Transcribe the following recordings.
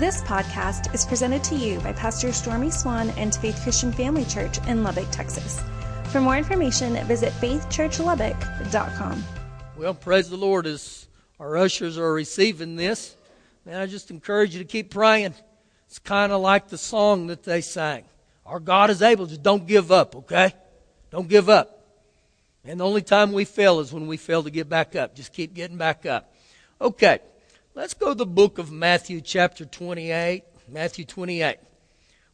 This podcast is presented to you by Pastor Stormy Swan and Faith Christian Family Church in Lubbock, Texas. For more information, visit faithchurchlubbock.com. Well, praise the Lord as our ushers are receiving this. Man, I just encourage you to keep praying. It's kind of like the song that they sang. Our God is able. Just don't give up, okay? Don't give up. And the only time we fail is when we fail to get back up. Just keep getting back up. Okay. Let's go to the book of Matthew, chapter 28. Matthew 28.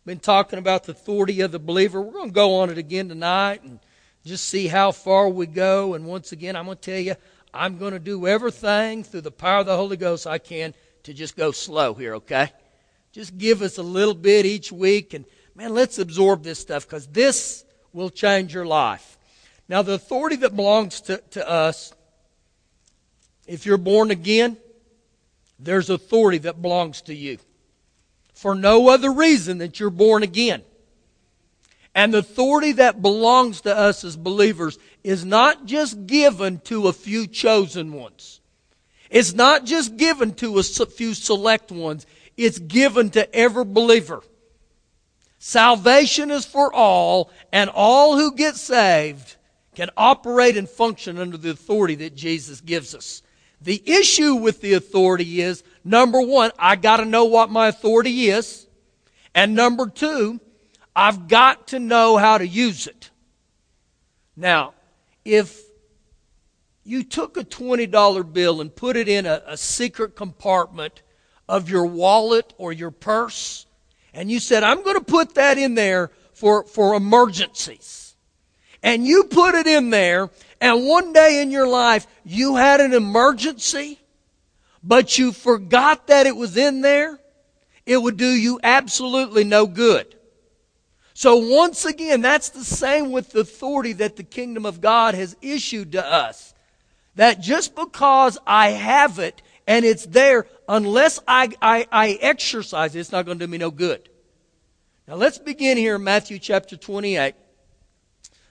Been talking about the authority of the believer. We're going to go on it again tonight and just see how far we go. And once again, I'm going to tell you, I'm going to do everything through the power of the Holy Ghost I can to just go slow here, okay? Just give us a little bit each week. And man, let's absorb this stuff because this will change your life. Now, the authority that belongs to, to us, if you're born again, there's authority that belongs to you for no other reason that you're born again. And the authority that belongs to us as believers is not just given to a few chosen ones. It's not just given to a few select ones. It's given to every believer. Salvation is for all, and all who get saved can operate and function under the authority that Jesus gives us. The issue with the authority is number one, I got to know what my authority is. And number two, I've got to know how to use it. Now, if you took a $20 bill and put it in a, a secret compartment of your wallet or your purse, and you said, I'm going to put that in there for, for emergencies. And you put it in there, and one day in your life, you had an emergency, but you forgot that it was in there, it would do you absolutely no good. So once again, that's the same with the authority that the kingdom of God has issued to us. That just because I have it and it's there, unless I, I, I exercise it, it's not going to do me no good. Now let's begin here in Matthew chapter 28.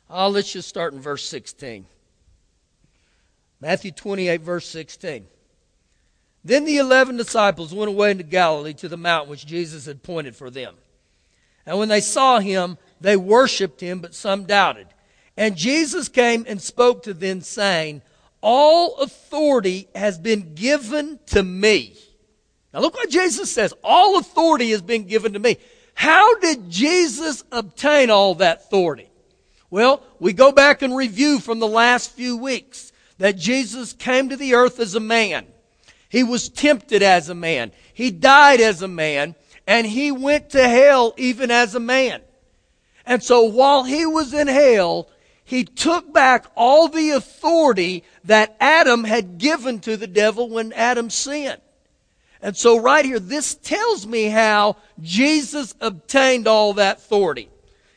Uh, let's just start in verse 16. Matthew 28, verse 16. Then the eleven disciples went away into Galilee to the mountain which Jesus had pointed for them. And when they saw him, they worshipped him, but some doubted. And Jesus came and spoke to them, saying, All authority has been given to me. Now look what Jesus says. All authority has been given to me. How did Jesus obtain all that authority? Well, we go back and review from the last few weeks that Jesus came to the earth as a man. He was tempted as a man. He died as a man. And he went to hell even as a man. And so while he was in hell, he took back all the authority that Adam had given to the devil when Adam sinned. And so right here, this tells me how Jesus obtained all that authority.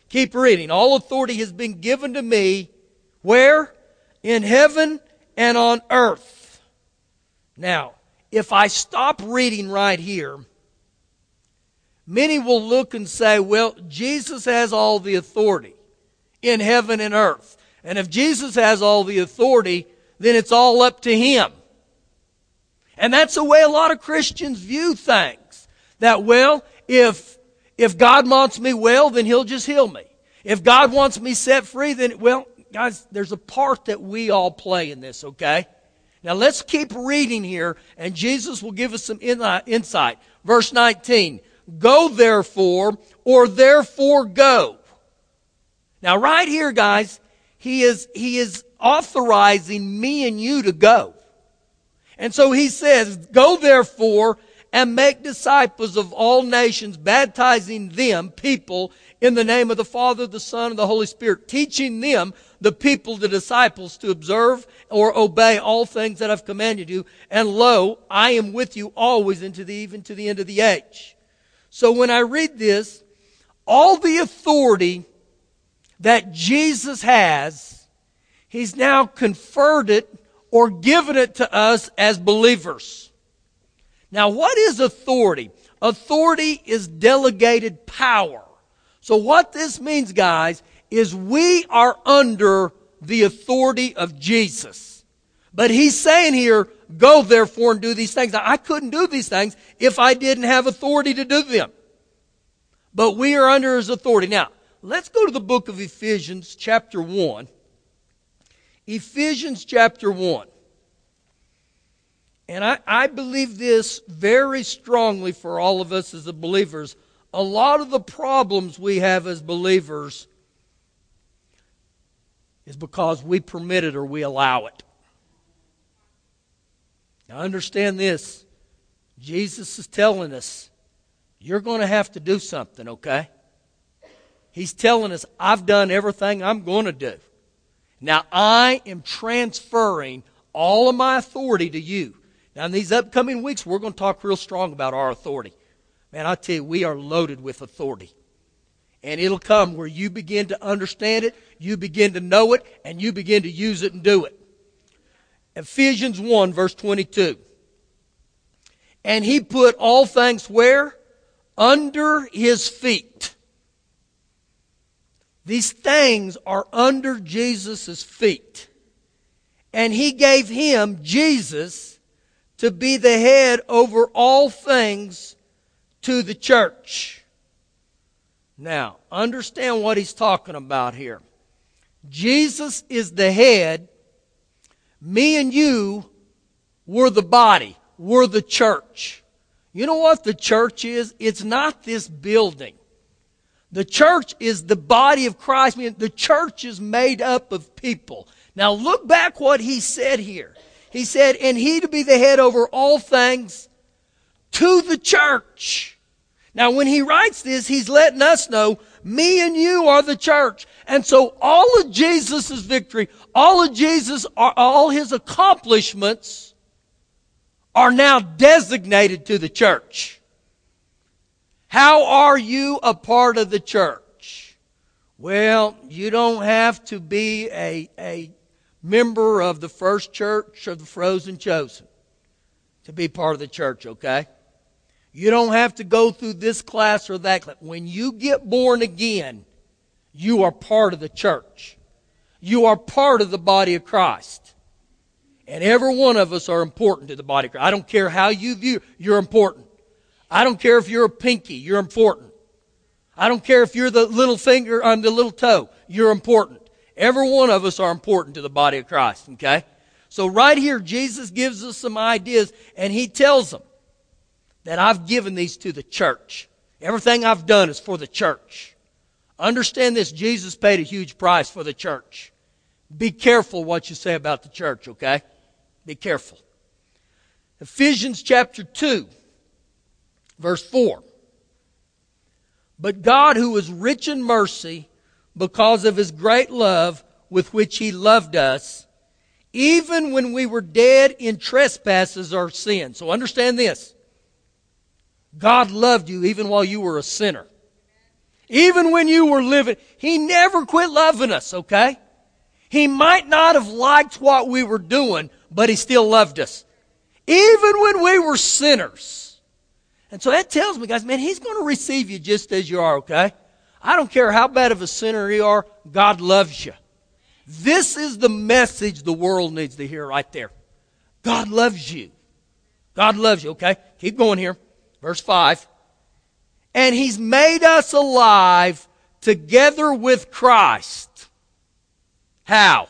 Keep reading. All authority has been given to me. Where? In heaven and on earth. Now, if I stop reading right here, many will look and say, well, Jesus has all the authority in heaven and earth. And if Jesus has all the authority, then it's all up to Him. And that's the way a lot of Christians view things. That, well, if, if God wants me well, then He'll just heal me. If God wants me set free, then, well, guys, there's a part that we all play in this, okay? Now let's keep reading here, and Jesus will give us some uh, insight. Verse 19 Go therefore, or therefore go. Now, right here, guys, he is, he is authorizing me and you to go. And so he says, Go therefore and make disciples of all nations, baptizing them, people, in the name of the Father, the Son, and the Holy Spirit, teaching them, the people, the disciples, to observe or obey all things that I've commanded you. And lo, I am with you always into the, even to the end of the age. So when I read this, all the authority that Jesus has, He's now conferred it or given it to us as believers. Now, what is authority? Authority is delegated power. So what this means, guys, is we are under the authority of Jesus. But he's saying here, go therefore and do these things. Now, I couldn't do these things if I didn't have authority to do them. But we are under his authority. Now, let's go to the book of Ephesians, chapter 1. Ephesians, chapter 1. And I, I believe this very strongly for all of us as believers. A lot of the problems we have as believers is because we permit it or we allow it. Now, understand this Jesus is telling us, you're going to have to do something, okay? He's telling us, I've done everything I'm going to do. Now, I am transferring all of my authority to you. Now, in these upcoming weeks, we're going to talk real strong about our authority. Man, I tell you, we are loaded with authority. And it'll come where you begin to understand it, you begin to know it, and you begin to use it and do it. Ephesians 1, verse 22. And he put all things where? Under his feet. These things are under Jesus' feet. And he gave him, Jesus, to be the head over all things to the church. Now, understand what he's talking about here. Jesus is the head me and you were the body, we're the church. You know what the church is? It's not this building. The church is the body of Christ. The church is made up of people. Now look back what he said here. He said, and he to be the head over all things to the church. Now when he writes this, he's letting us know, me and you are the church. And so all of Jesus' victory, all of Jesus, all his accomplishments are now designated to the church. How are you a part of the church? Well, you don't have to be a, a member of the first church of the frozen chosen to be part of the church, okay? You don't have to go through this class or that class. When you get born again, you are part of the church. You are part of the body of Christ. And every one of us are important to the body of Christ. I don't care how you view, you're important. I don't care if you're a pinky, you're important. I don't care if you're the little finger on the little toe, you're important. Every one of us are important to the body of Christ, okay? So right here, Jesus gives us some ideas and he tells them that I've given these to the church. Everything I've done is for the church. Understand this Jesus paid a huge price for the church. Be careful what you say about the church, okay? Be careful. Ephesians chapter 2, verse 4. But God, who is rich in mercy, because of his great love with which he loved us, even when we were dead in trespasses or sin. So understand this. God loved you even while you were a sinner. Even when you were living, He never quit loving us, okay? He might not have liked what we were doing, but He still loved us. Even when we were sinners. And so that tells me, guys, man, He's going to receive you just as you are, okay? I don't care how bad of a sinner you are, God loves you. This is the message the world needs to hear right there. God loves you. God loves you, okay? Keep going here. Verse 5 and he's made us alive together with Christ. How?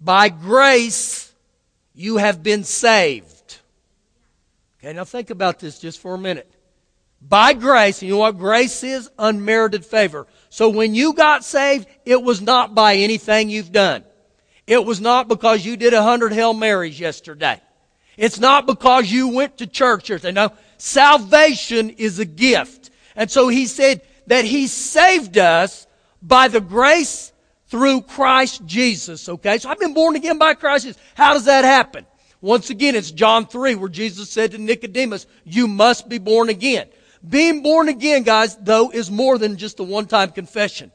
By grace you have been saved. Okay, now think about this just for a minute. By grace, you know what grace is? Unmerited favor. So when you got saved, it was not by anything you've done. It was not because you did a hundred Hail Marys yesterday. It's not because you went to church anything. No, salvation is a gift. And so he said that he saved us by the grace through Christ Jesus. Okay, so I've been born again by Christ Jesus. How does that happen? Once again, it's John 3 where Jesus said to Nicodemus, you must be born again. Being born again, guys, though, is more than just a one-time confession.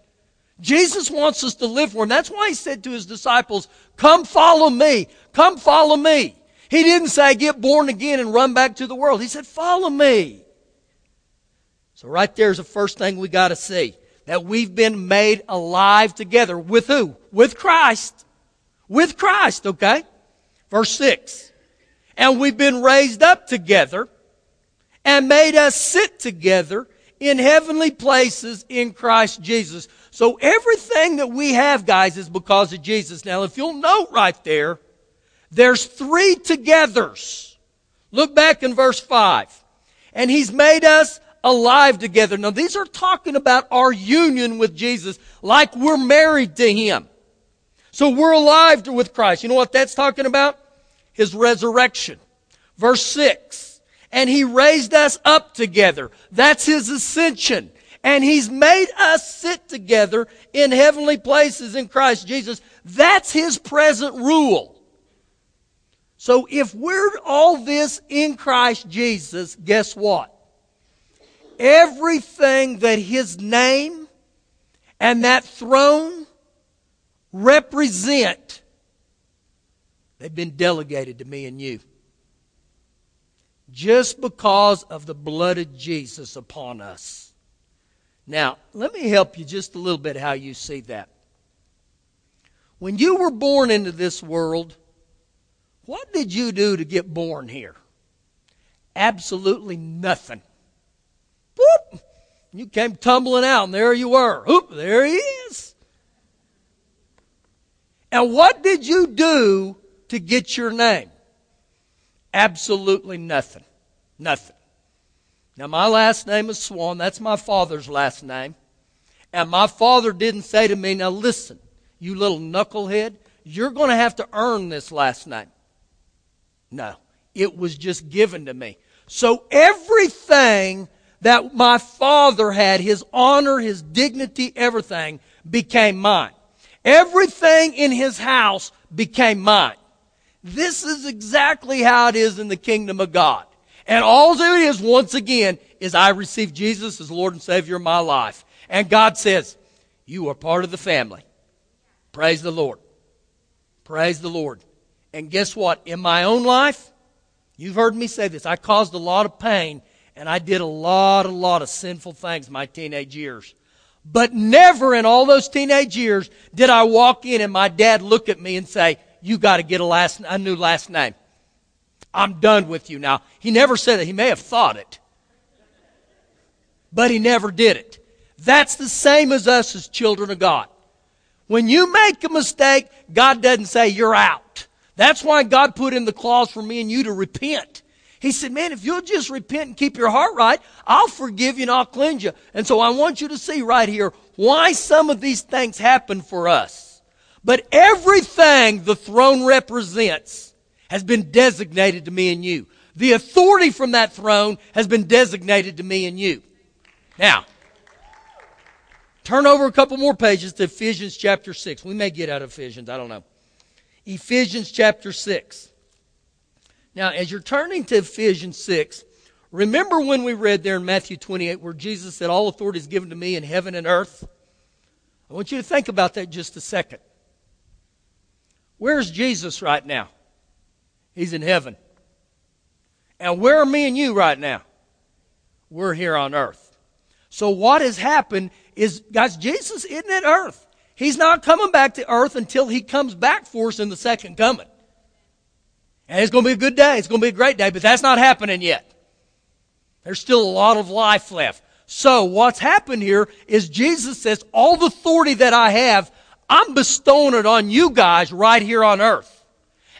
Jesus wants us to live for him. That's why he said to his disciples, come follow me. Come follow me. He didn't say, get born again and run back to the world. He said, follow me. So right there's the first thing we got to see. That we've been made alive together. With who? With Christ. With Christ, okay? Verse 6. And we've been raised up together and made us sit together in heavenly places in Christ Jesus. So everything that we have, guys, is because of Jesus. Now, if you'll note right there, there's three togethers. Look back in verse 5. And he's made us alive together. Now, these are talking about our union with Jesus, like we're married to him. So we're alive with Christ. You know what that's talking about? His resurrection. Verse 6. And he raised us up together. That's his ascension. And he's made us sit together in heavenly places in Christ Jesus. That's his present rule. So if we're all this in Christ Jesus, guess what? Everything that His name and that throne represent, they've been delegated to me and you. Just because of the blood of Jesus upon us. Now, let me help you just a little bit how you see that. When you were born into this world, what did you do to get born here? Absolutely nothing. Whoop! You came tumbling out, and there you were. Oop, there he is. And what did you do to get your name? Absolutely nothing. Nothing. Now, my last name is Swan. That's my father's last name. And my father didn't say to me, Now listen, you little knucklehead, you're going to have to earn this last name. No, it was just given to me. So everything that my father had, his honor, his dignity, everything became mine. Everything in his house became mine. This is exactly how it is in the kingdom of God. And all it is, once again, is I receive Jesus as Lord and Savior of my life. And God says, You are part of the family. Praise the Lord. Praise the Lord. And guess what? In my own life, you've heard me say this, I caused a lot of pain and I did a lot, a lot of sinful things my teenage years. But never in all those teenage years did I walk in and my dad look at me and say, you got to get a last, a new last name. I'm done with you now. He never said it. He may have thought it. But he never did it. That's the same as us as children of God. When you make a mistake, God doesn't say you're out. That's why God put in the clause for me and you to repent. He said, man, if you'll just repent and keep your heart right, I'll forgive you and I'll cleanse you. And so I want you to see right here why some of these things happen for us. But everything the throne represents has been designated to me and you. The authority from that throne has been designated to me and you. Now, turn over a couple more pages to Ephesians chapter 6. We may get out of Ephesians, I don't know. Ephesians chapter 6. Now, as you're turning to Ephesians 6, remember when we read there in Matthew 28 where Jesus said, All authority is given to me in heaven and earth? I want you to think about that just a second. Where's Jesus right now? He's in heaven. And where are me and you right now? We're here on earth. So what has happened is, guys, Jesus isn't at earth. He's not coming back to earth until he comes back for us in the second coming. And it's going to be a good day. It's going to be a great day, but that's not happening yet. There's still a lot of life left. So what's happened here is Jesus says, all the authority that I have, I'm bestowing it on you guys right here on earth.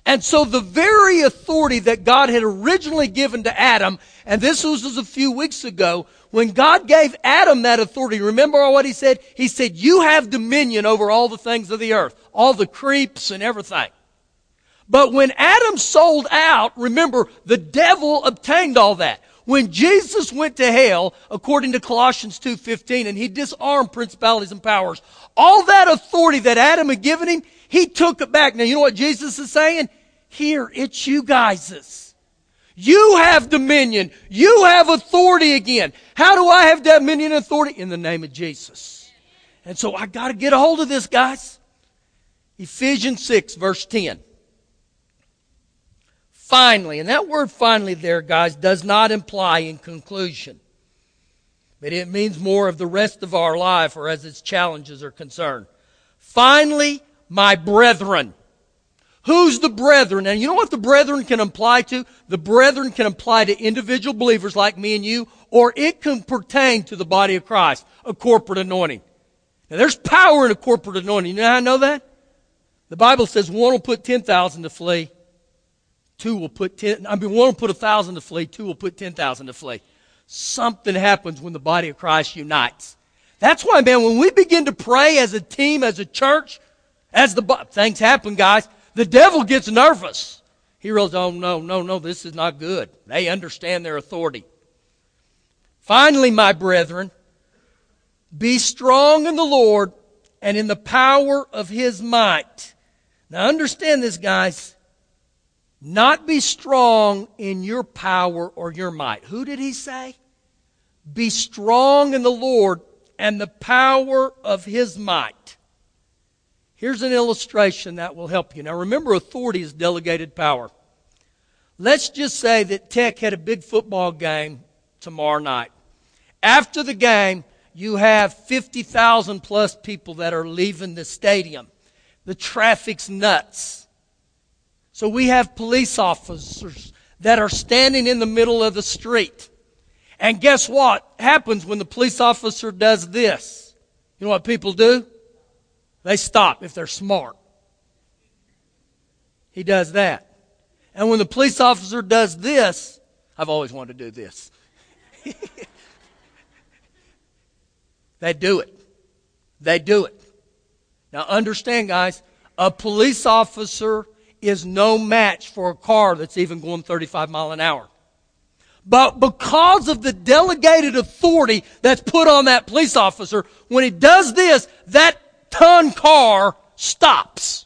And so the very authority that God had originally given to Adam, and this was just a few weeks ago, when God gave Adam that authority, remember what he said? He said, you have dominion over all the things of the earth, all the creeps and everything. But when Adam sold out, remember, the devil obtained all that. When Jesus went to hell, according to Colossians 2.15, and he disarmed principalities and powers, all that authority that Adam had given him, he took it back. Now, you know what Jesus is saying? Here, it's you guys's. You have dominion. You have authority again. How do I have dominion and authority? In the name of Jesus. And so I got to get a hold of this, guys. Ephesians 6, verse 10. Finally, and that word finally there, guys, does not imply in conclusion. But it means more of the rest of our life or as its challenges are concerned. Finally, my brethren. Who's the brethren? And you know what the brethren can apply to? The brethren can apply to individual believers like me and you, or it can pertain to the body of Christ, a corporate anointing. Now there's power in a corporate anointing. You know how I know that? The Bible says one will put 10,000 to flee, two will put 10, I mean one will put a thousand to flee, two will put 10,000 to flee. Something happens when the body of Christ unites. That's why, man, when we begin to pray as a team, as a church, as the, things happen, guys. The devil gets nervous. He realizes, oh, no, no, no, this is not good. They understand their authority. Finally, my brethren, be strong in the Lord and in the power of his might. Now, understand this, guys. Not be strong in your power or your might. Who did he say? Be strong in the Lord and the power of his might. Here's an illustration that will help you. Now remember, authority is delegated power. Let's just say that Tech had a big football game tomorrow night. After the game, you have 50,000 plus people that are leaving the stadium. The traffic's nuts. So we have police officers that are standing in the middle of the street. And guess what happens when the police officer does this? You know what people do? They stop if they're smart. He does that. And when the police officer does this, I've always wanted to do this. they do it. They do it. Now understand, guys, a police officer is no match for a car that's even going 35 mile an hour. But because of the delegated authority that's put on that police officer, when he does this, that ton car stops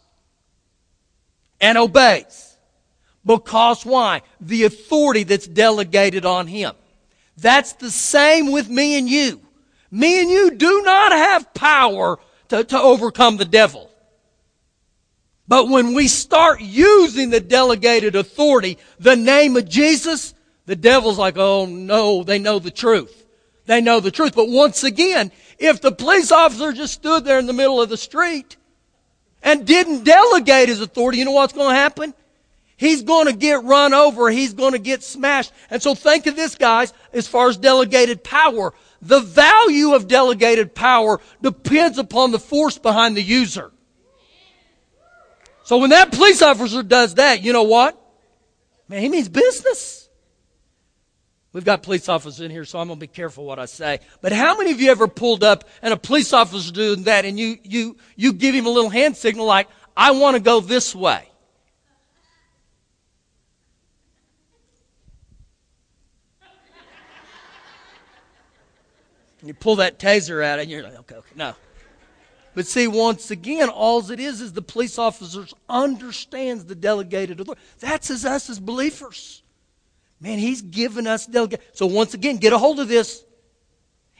and obeys. Because why? The authority that's delegated on him. That's the same with me and you. Me and you do not have power to, to overcome the devil. But when we start using the delegated authority, the name of Jesus, the devil's like, oh no, they know the truth. They know the truth. But once again, if the police officer just stood there in the middle of the street and didn't delegate his authority, you know what's going to happen? He's going to get run over. He's going to get smashed. And so think of this, guys, as far as delegated power. The value of delegated power depends upon the force behind the user. So when that police officer does that, you know what? Man, he means business. We've got police officers in here, so I'm going to be careful what I say. But how many of you ever pulled up and a police officer doing that and you, you, you give him a little hand signal like, I want to go this way? And you pull that taser out and you're like, okay, okay, no. But see, once again, all it is is the police officers understands the delegated authority. That's as us as believers. Man, he's given us delegate. So once again, get a hold of this.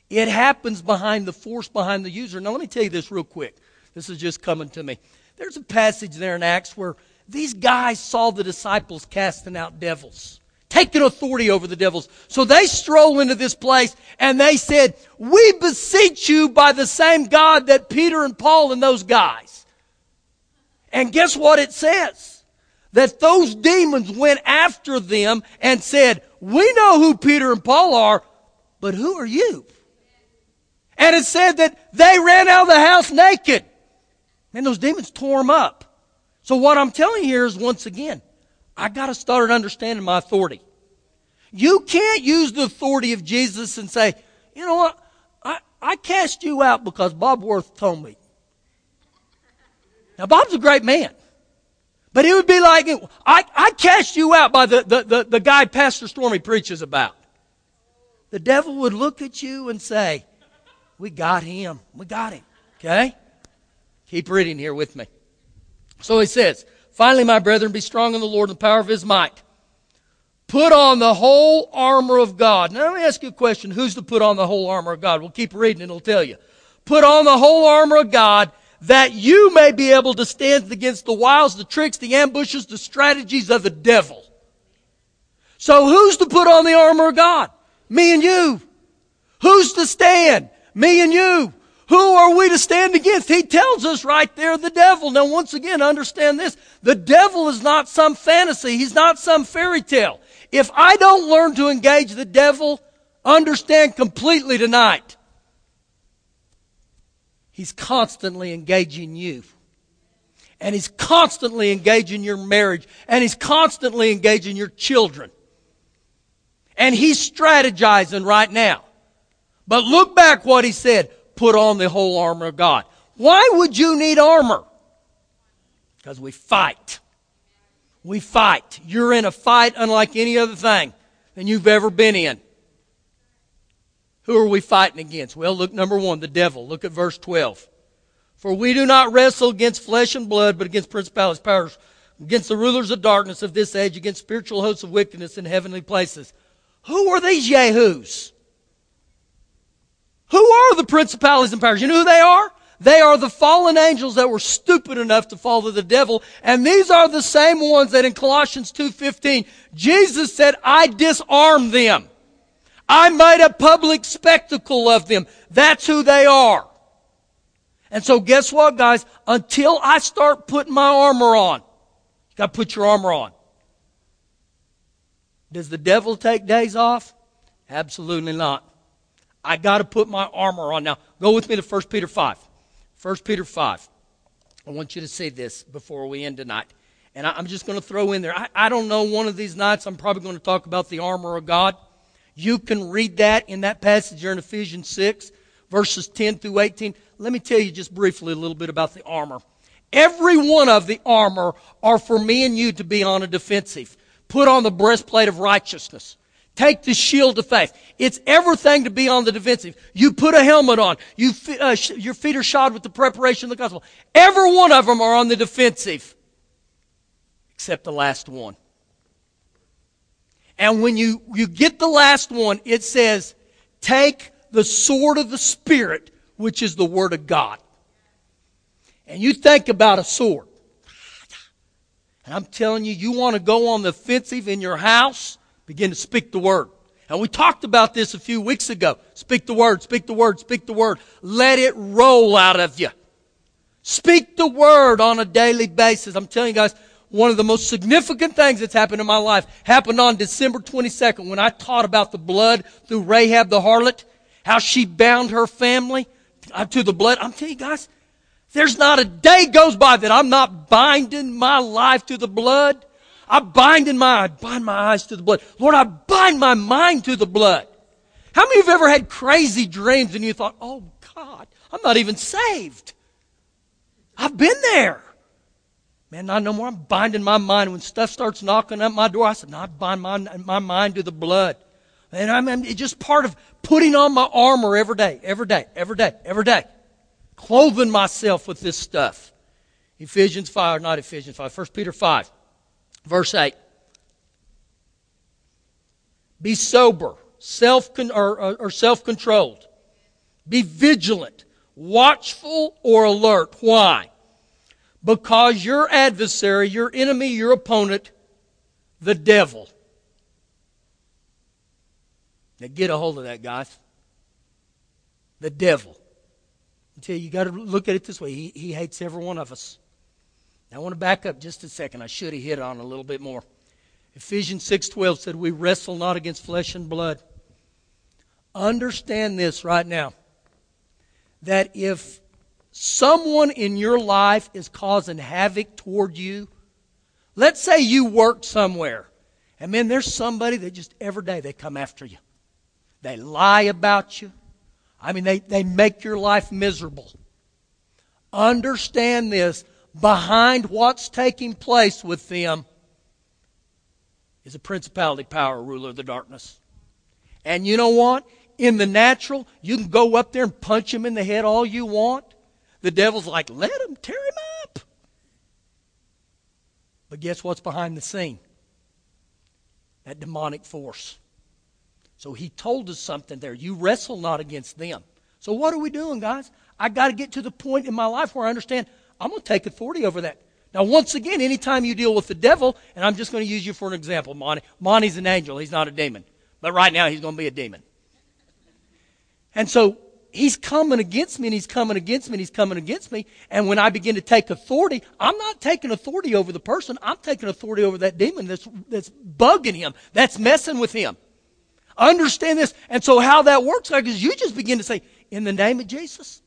It happens behind the force behind the user. Now let me tell you this real quick. This is just coming to me. There's a passage there in Acts where these guys saw the disciples casting out devils, taking authority over the devils. So they stroll into this place and they said, we beseech you by the same God that Peter and Paul and those guys. And guess what it says? that those demons went after them and said, we know who Peter and Paul are, but who are you? And it said that they ran out of the house naked. And those demons tore them up. So what I'm telling you here is once again, I gotta start understanding my authority. You can't use the authority of Jesus and say, you know what? I, I cast you out because Bob Worth told me. Now Bob's a great man. But it would be like, I, I cast you out by the, the, the, the guy Pastor Stormy preaches about. The devil would look at you and say, We got him. We got him. Okay? Keep reading here with me. So he says, Finally, my brethren, be strong in the Lord and the power of his might. Put on the whole armor of God. Now, let me ask you a question. Who's to put on the whole armor of God? We'll keep reading and it'll tell you. Put on the whole armor of God that you may be able to stand against the wiles, the tricks, the ambushes, the strategies of the devil. So who's to put on the armor of God? Me and you. Who's to stand? Me and you. Who are we to stand against? He tells us right there the devil. Now, once again, understand this. The devil is not some fantasy. He's not some fairy tale. If I don't learn to engage the devil, understand completely tonight. He's constantly engaging you. And he's constantly engaging your marriage. And he's constantly engaging your children. And he's strategizing right now. But look back what he said put on the whole armor of God. Why would you need armor? Because we fight. We fight. You're in a fight unlike any other thing than you've ever been in. Who are we fighting against? Well, look, number one, the devil. Look at verse 12. For we do not wrestle against flesh and blood, but against principalities, powers, against the rulers of darkness of this age, against spiritual hosts of wickedness in heavenly places. Who are these Yahoos? Who are the principalities and powers? You know who they are? They are the fallen angels that were stupid enough to follow the devil. And these are the same ones that in Colossians 2.15, Jesus said, I disarmed them. I made a public spectacle of them. That's who they are. And so guess what, guys? Until I start putting my armor on, you gotta put your armor on. Does the devil take days off? Absolutely not. I got to put my armor on. Now, go with me to 1 Peter 5. 1 Peter 5. I want you to see this before we end tonight. And I, am just going to throw in there. I, I don't know, one of these nights I'm probably going to talk about the armor of God. You can read that in that passage here in Ephesians 6, verses 10 through 18. Let me tell you just briefly a little bit about the armor. Every one of the armor are for me and you to be on a defensive. Put on the breastplate of righteousness. Take the shield of faith. It's everything to be on the defensive. You put a helmet on. You, uh, sh- your feet are shod with the preparation of the gospel. Every one of them are on the defensive, except the last one. And when you, you get the last one, it says, take the sword of the Spirit, which is the Word of God. And you think about a sword. And I'm telling you, you want to go on the offensive in your house, Begin to speak the word. And we talked about this a few weeks ago. Speak the word, speak the word, speak the word. Let it roll out of you. Speak the word on a daily basis. I'm telling you guys, one of the most significant things that's happened in my life happened on December 22nd when I taught about the blood through Rahab the harlot, how she bound her family uh, to the blood. I'm telling you guys, there's not a day goes by that I'm not binding my life to the blood. I bind in my, I bind my eyes to the blood. Lord, I bind my mind to the blood. How many of you have ever had crazy dreams and you thought, oh God, I'm not even saved? I've been there. Man, not no more. I'm binding my mind. When stuff starts knocking at my door, I said, no, I bind my, my mind to the blood. And I'm, just part of putting on my armor every day, every day, every day, every day. Clothing myself with this stuff. Ephesians 5, not Ephesians 5, 1 Peter 5. Verse 8. Be sober, self or, or self controlled. Be vigilant, watchful, or alert. Why? Because your adversary, your enemy, your opponent, the devil. Now get a hold of that, guys. The devil. Tell you, you got to look at it this way. He, he hates every one of us. Now, I want to back up just a second. I should have hit on a little bit more. Ephesians 6:12 said we wrestle not against flesh and blood. Understand this right now. That if someone in your life is causing havoc toward you, let's say you work somewhere, and man, there's somebody that just every day they come after you. They lie about you. I mean, they, they make your life miserable. Understand this behind what's taking place with them is a principality, power, ruler of the darkness. And you know what? In the natural, you can go up there and punch him in the head all you want. The devil's like, let him, tear him up. But guess what's behind the scene? That demonic force. So he told us something there. You wrestle not against them. So what are we doing, guys? I got to get to the point in my life where I understand I'm going to take authority over that. Now, once again, anytime you deal with the devil, and I'm just going to use you for an example, Monty. Monty's an angel. He's not a demon. But right now, he's going to be a demon. And so, he's coming against me and he's coming against me and he's coming against me. And when I begin to take authority, I'm not taking authority over the person. I'm taking authority over that demon that's, that's bugging him, that's messing with him. Understand this. And so how that works like is you just begin to say, in the name of Jesus,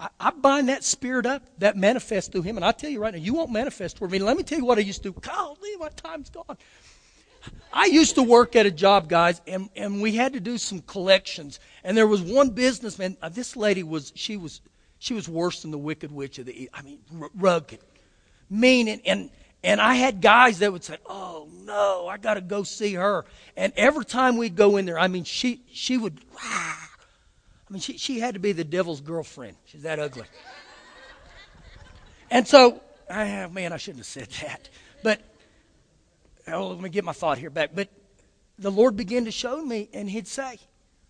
I, I bind that spirit up that manifests through him. And I tell you right now, you won't manifest toward me. Let me tell you what I used to do. Golly, my time's gone. I used to work at a job, guys, and, and we had to do some collections. And there was one businessman. Uh, this lady was she was she was worse than the wicked witch of the I mean, r- rugged, mean, and, and and I had guys that would say, "Oh no, I got to go see her." And every time we'd go in there, I mean, she she would. I mean, she she had to be the devil's girlfriend. She's that ugly. And so, I, man, I shouldn't have said that, but oh, let me get my thought here back. But the Lord began to show me, and He'd say,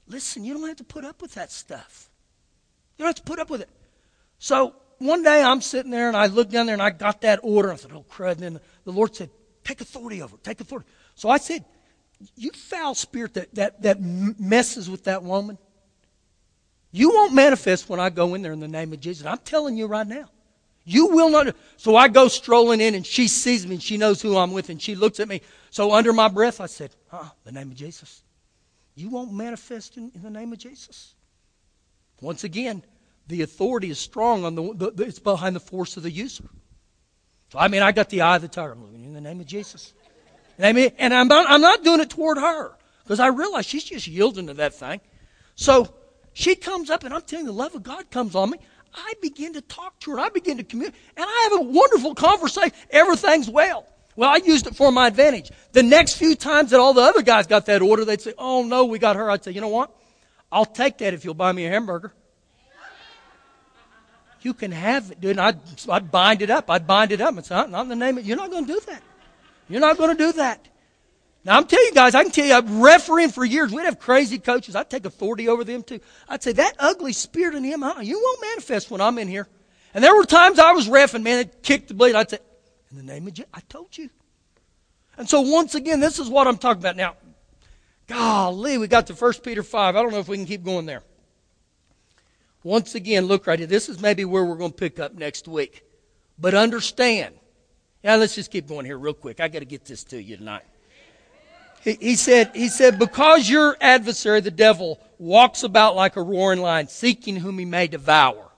Listen, you don't have to put up with that stuff. You don't have to put up with it. So one day I'm sitting there and I looked down there and I got that order. I said, Oh, crud. And then the Lord said, Take authority over it. Take authority. So I said, You foul spirit that, that, that messes with that woman, you won't manifest when I go in there in the name of Jesus. I'm telling you right now. You will not. So I go strolling in and she sees me and she knows who I'm with and she looks at me. So under my breath, I said, huh, the name of Jesus. You won't manifest in, in the name of Jesus. Once again, the authority is strong on the, the, the, it's behind the force of the user. So I mean, I got the eye of the tiger. I'm looking in the name of Jesus. And, I mean, and I'm not, I'm not doing it toward her because I realize she's just yielding to that thing. So she comes up and I'm telling you, the love of God comes on me. I begin to talk to her. I begin to communicate. And I have a wonderful conversation. Everything's well. Well, I used it for my advantage. The next few times that all the other guys got that order, they'd say, Oh, no, we got her. I'd say, You know what? I'll take that if you'll buy me a hamburger. You can have it, dude. And I'd, I'd bind it up. I'd bind it up and say, Not in the name of, you're not going to do that. You're not going to do that. Now, I'm telling you guys, I can tell you, I'm refereeing for years. We'd have crazy coaches. I'd take authority over them too. I'd say, that ugly spirit in him, huh? you won't manifest when I'm in here. And there were times I was refing, man, it kicked the blade. I'd say, in the name of Jesus, I told you. And so once again, this is what I'm talking about. Now, golly, we got to 1 Peter 5. I don't know if we can keep going there. Once again, look right here. This is maybe where we're going to pick up next week. But understand. Now, let's just keep going here real quick. I got to get this to you tonight. He, said, he said, because your adversary, the devil, walks about like a roaring lion, seeking whom he may devour.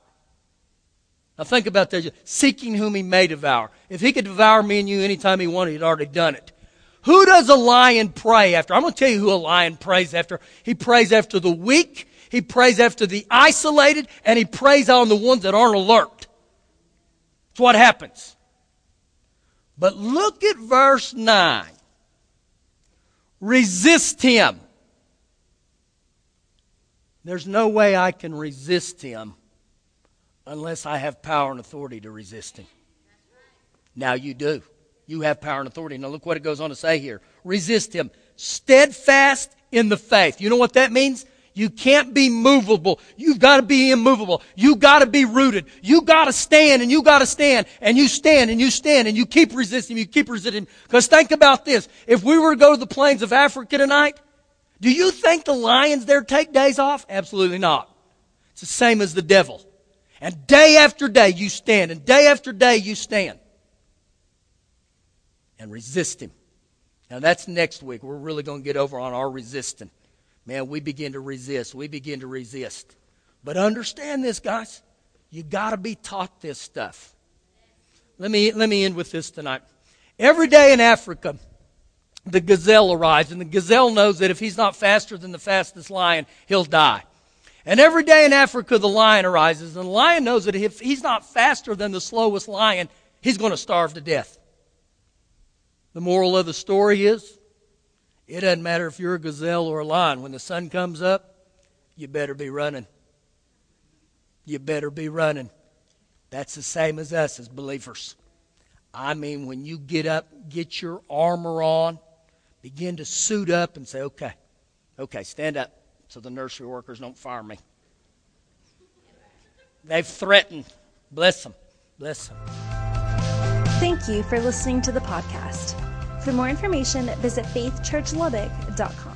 Now think about that. Seeking whom he may devour. If he could devour me and you anytime he wanted, he'd already done it. Who does a lion prey after? I'm going to tell you who a lion preys after. He preys after the weak, he preys after the isolated, and he preys on the ones that aren't alert. That's what happens. But look at verse 9. Resist him. There's no way I can resist him unless I have power and authority to resist him. Now you do. You have power and authority. Now look what it goes on to say here. Resist him. Steadfast in the faith. You know what that means? You can't be movable. You've got to be immovable. You've got to be rooted. You got to stand and you got to stand and you stand and you stand and you keep resisting. You keep resisting. Because think about this. If we were to go to the plains of Africa tonight, do you think the lions there take days off? Absolutely not. It's the same as the devil. And day after day you stand and day after day you stand and resist him. Now that's next week. We're really going to get over on our resisting man, we begin to resist. We begin to resist. But understand this, guys. You got to be taught this stuff. Let me, let me end with this tonight. Every day in Africa, the gazelle arrives, and the gazelle knows that if he's not faster than the fastest lion, he'll die. And every day in Africa, the lion arises, and the lion knows that if he's not faster than the slowest lion, he's going to starve to death. The moral of the story is it doesn't matter if you're a gazelle or a lion. When the sun comes up, you better be running. You better be running. That's the same as us as believers. I mean, when you get up, get your armor on, begin to suit up and say, okay, okay, stand up so the nursery workers don't fire me. They've threatened. Bless them. Bless them. Thank you for listening to the podcast. For more information, visit faithchurchlubbock.com.